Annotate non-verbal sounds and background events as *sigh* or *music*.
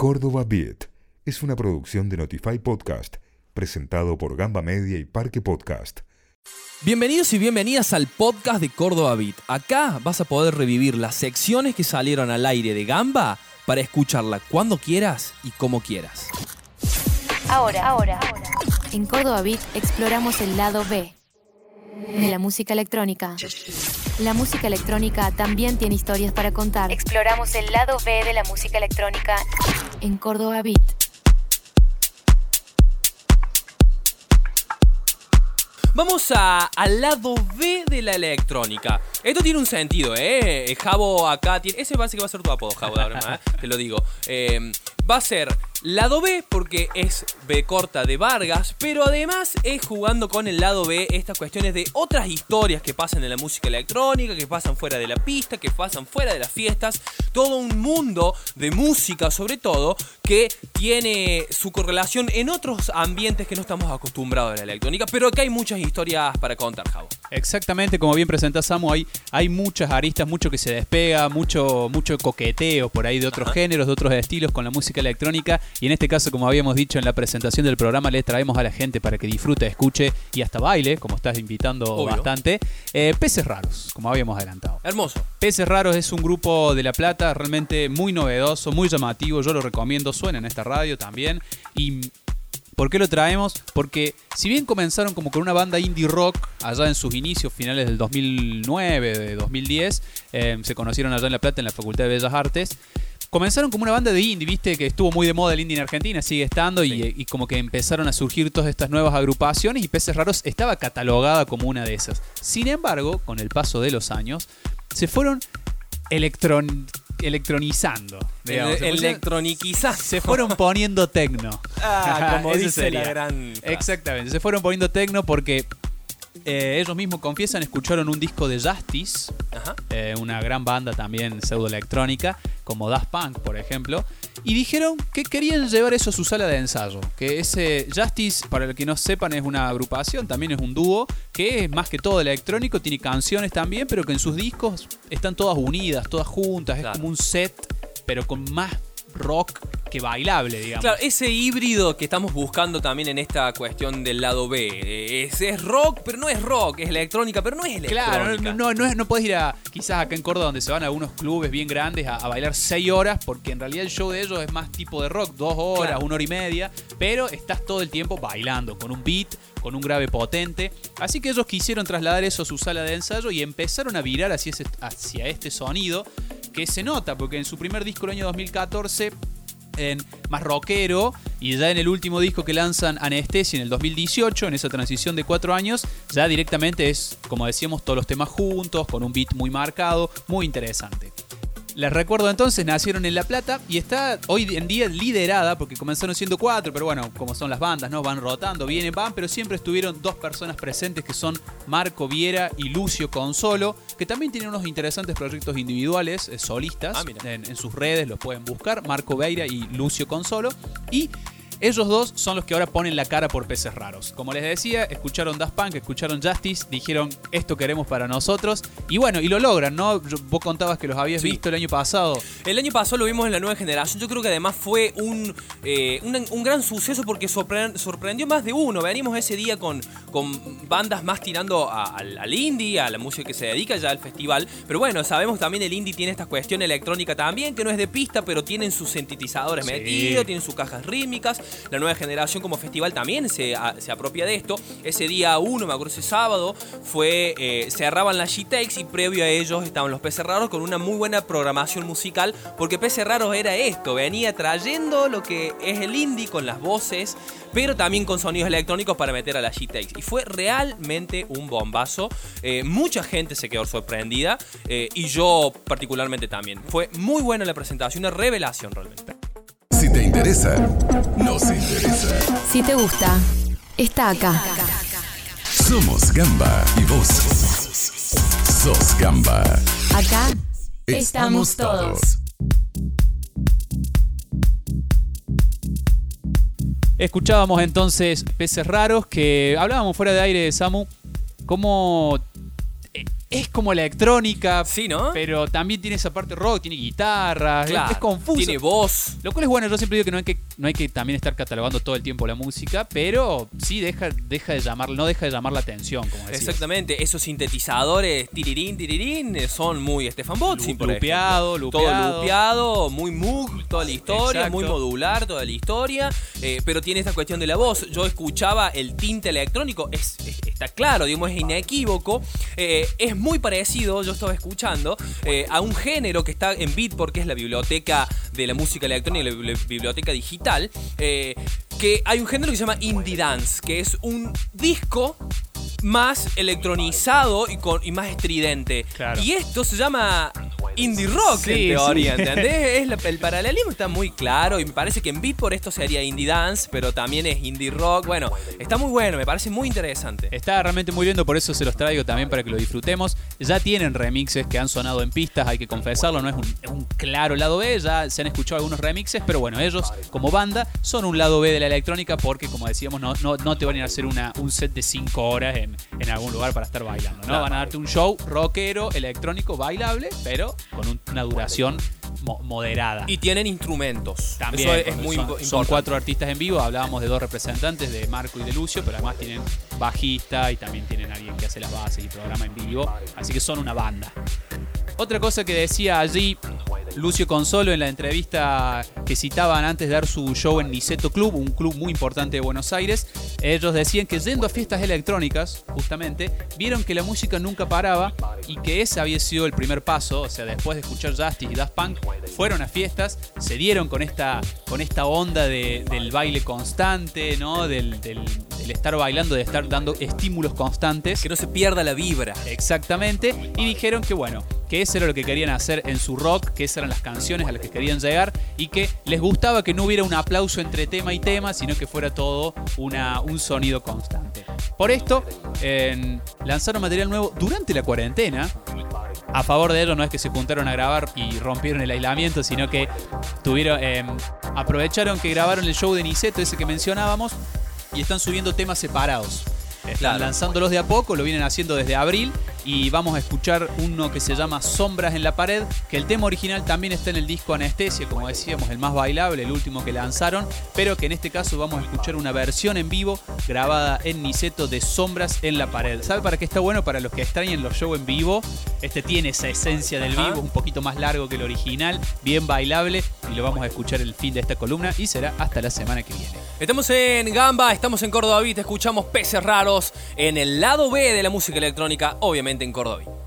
Córdoba Beat es una producción de Notify Podcast, presentado por Gamba Media y Parque Podcast. Bienvenidos y bienvenidas al podcast de Córdoba Beat. Acá vas a poder revivir las secciones que salieron al aire de Gamba para escucharla cuando quieras y como quieras. Ahora, ahora, en Córdoba Beat exploramos el lado B de la música electrónica. La música electrónica también tiene historias para contar. Exploramos el lado B de la música electrónica en Córdoba Beat. Vamos a, al lado B de la electrónica. Esto tiene un sentido, ¿eh? Javo acá tiene... Ese parece que va a ser tu apodo, Javo, de ahora más, ¿eh? te lo digo. Eh, va a ser lado B porque es B corta de Vargas, pero además es jugando con el lado B estas cuestiones de otras historias que pasan en la música electrónica, que pasan fuera de la pista, que pasan fuera de las fiestas, todo un mundo de música sobre todo que tiene su correlación en otros ambientes que no estamos acostumbrados a la electrónica, pero acá hay muchas historias para contar, Javo. Exactamente, como bien presenta Samu, hay, hay muchas aristas, mucho que se despega, mucho, mucho coqueteo por ahí de otros géneros, de otros estilos con la música electrónica. Y en este caso, como habíamos dicho en la presentación del programa, le traemos a la gente para que disfrute, escuche y hasta baile, como estás invitando bastante. Eh, Peces Raros, como habíamos adelantado. Hermoso. Peces Raros es un grupo de La Plata realmente muy novedoso, muy llamativo. Yo lo recomiendo, suena en esta radio también. Y ¿Por qué lo traemos? Porque si bien comenzaron como con una banda indie rock allá en sus inicios, finales del 2009, de 2010, eh, se conocieron allá en La Plata en la Facultad de Bellas Artes. Comenzaron como una banda de indie, viste, que estuvo muy de moda el indie en Argentina, sigue estando, y, y, como que empezaron a surgir todas estas nuevas agrupaciones y Peces Raros estaba catalogada como una de esas. Sin embargo, con el paso de los años, se fueron electron electronizando. Electroniquizando. Se fueron poniendo tecno. Ah, como *laughs* dice la gran. Exactamente. Se fueron poniendo tecno porque eh, ellos mismos confiesan, escucharon un disco de Justice, eh, una gran banda también pseudo electrónica, como Daft Punk, por ejemplo, y dijeron que querían llevar eso a su sala de ensayo. Que ese Justice, para el que no sepan, es una agrupación, también es un dúo, que es más que todo electrónico, tiene canciones también, pero que en sus discos están todas unidas, todas juntas, es como un set, pero con más rock que bailable, digamos. Claro, ese híbrido que estamos buscando también en esta cuestión del lado B. Es, es rock, pero no es rock, es electrónica, pero no es electrónica. Claro, no, no, no, puedes ir a, quizás acá en Córdoba, donde se van a algunos clubes bien grandes a, bailar seis horas, porque en realidad el show de ellos es más tipo de rock, dos horas, una hora y media, pero estás todo el tiempo bailando, con un beat, con un grave potente. Así que ellos quisieron trasladar eso a su sala de ensayo y empezaron a virar hacia, ese, hacia este sonido que se nota, porque en su primer disco el año 2014 en más rockero y ya en el último disco que lanzan Anestesia en el 2018, en esa transición de cuatro años, ya directamente es, como decíamos, todos los temas juntos, con un beat muy marcado, muy interesante. Les recuerdo entonces, nacieron en La Plata y está hoy en día liderada, porque comenzaron siendo cuatro, pero bueno, como son las bandas, ¿no? Van rotando, vienen, van, pero siempre estuvieron dos personas presentes que son Marco Viera y Lucio Consolo, que también tienen unos interesantes proyectos individuales, eh, solistas, ah, en, en, sus redes los pueden buscar, Marco Veira y Lucio Consolo. Y ellos dos son los que ahora ponen la cara por peces raros. Como les decía, escucharon Daft Punk, escucharon Justice, dijeron esto queremos para nosotros. Y bueno, y lo logran, ¿no? Vos contabas que los habías visto el año pasado. El año pasado lo vimos en la nueva generación. Yo creo que además fue un, eh, un, gran suceso porque sorprendió más de uno. Venimos ese día con, con bandas más tirando al, indie, a la música que se dedica ya al festival. Pero bueno, sabemos también el indie tiene esta cuestión electrónica también, que no es de pista, pero tienen sus sintetizadores metidos, tienen sus cajas rítmicas. La nueva generación como festival también se, se apropia de esto. Ese día 1, me acuerdo ese sábado, fue eh, cerraban las G-Takes y previo a ellos estaban los PC Raros con una muy buena programación musical, porque PC Raros era esto, venía trayendo lo que es el indie con las voces, pero también con sonidos electrónicos para meter a las G-Takes. Y fue realmente un bombazo. Eh, mucha gente se quedó sorprendida eh, y yo particularmente también. Fue muy buena la presentación, una revelación realmente. Si te interesa, nos interesa. Si te gusta, está acá. Somos Gamba y vos sos Gamba. Acá estamos todos. Escuchábamos entonces Peces Raros, que hablábamos fuera de aire de Samu, cómo es como electrónica, Sí, ¿no? pero también tiene esa parte rock, tiene guitarra, es- Claro, es, confuso. Tiene voz. Lo cual es bueno, yo siempre digo que no hay que, no hay que también estar catalogando todo el tiempo la música, pero sí deja, deja de llamar, no deja de llamar la atención, como decías. Exactamente, esos sintetizadores tirirín, tirirín, son muy Stefan Botzin, Lu- por lupeado, lupeado. Todo lupeado, muy Moog, toda la historia, Exacto. muy modular toda la historia, eh, pero tiene esta cuestión de la voz. Yo escuchaba el tinte electrónico, es, es- está claro, digamos, es inequívoco, eh, es muy parecido, yo estaba escuchando, eh, a un género que está en Beatport, que es la biblioteca de la música electrónica, la bibli- biblioteca digital, eh, que hay un género que se llama Indie Dance, que es un disco más electronizado y, con, y más estridente. Claro. Y esto se llama indie rock Sí, en teoría, sí. ¿entendés? *laughs* Es la- el paralelismo está muy claro y me parece que en beat por esto sería indie dance, pero también es indie rock. Bueno, está muy bueno, me parece muy interesante. Está realmente muy lindo, por eso se los traigo también para que lo disfrutemos. Ya tienen remixes que han sonado en pistas, hay que confesarlo, no es un, es un claro lado B, ya se han escuchado algunos remixes, pero bueno, ellos como banda son un lado B de la electrónica porque, como decíamos, no, no, no te van a ir a hacer una, un set de 5 horas en, en algún lugar para estar bailando, ¿no? Van a darte un show rockero, electrónico, bailable, pero con un- una duración mo- moderada. Y tienen instrumentos. También Eso es, es muy son, son cuatro artistas en vivo. Hablábamos de dos representantes, de Marco y de Lucio, pero además tienen bajista y también tienen alguien que hace las bases y programa en vivo. Así que son una banda. Otra cosa que decía allí Lucio Consolo en la entrevista que citaban antes de dar su show en Niceto Club, un club muy importante de Buenos Aires, ellos decían que yendo a fiestas electrónicas, justamente, vieron que la música nunca paraba y que ese había sido el primer paso, o sea, después de escuchar Justice y Daft Punk, fueron a fiestas, se dieron con esta, con esta onda de- del baile constante, ¿no? Del, del- del estar bailando, de estar dando estímulos constantes. Que no se pierda la vibra. Exactamente. Y dijeron que bueno, que eso era lo que querían hacer en su rock, que esas eran las canciones a las que querían llegar y que les gustaba que no hubiera un aplauso entre tema y tema, sino que fuera todo una, un sonido constante. Por esto, lanzaron material nuevo durante la cuarentena. A favor de ello no es que se juntaron a grabar y rompieron el aislamiento, sino que tuvieron, eh, aprovecharon que grabaron el show de Niceto, ese que mencionábamos, y están subiendo temas separados. Claro. lanzándolos de a poco, lo vienen haciendo desde abril y vamos a escuchar uno que se llama Sombras en la pared, que el tema original también está en el disco Anestesia, como decíamos, el más bailable, el último que lanzaron, pero que en este caso vamos a escuchar una versión en vivo grabada en Niceto de Sombras en la pared. ¿Sabe para qué está bueno? Para los que extrañen los shows en vivo, este tiene esa esencia del vivo, un poquito más largo que el original, bien bailable y lo vamos a escuchar el fin de esta columna y será hasta la semana que viene. Estamos en Gamba, estamos en Córdoba Beat, escuchamos peces raros en el lado B de la música electrónica, obviamente en Córdoba.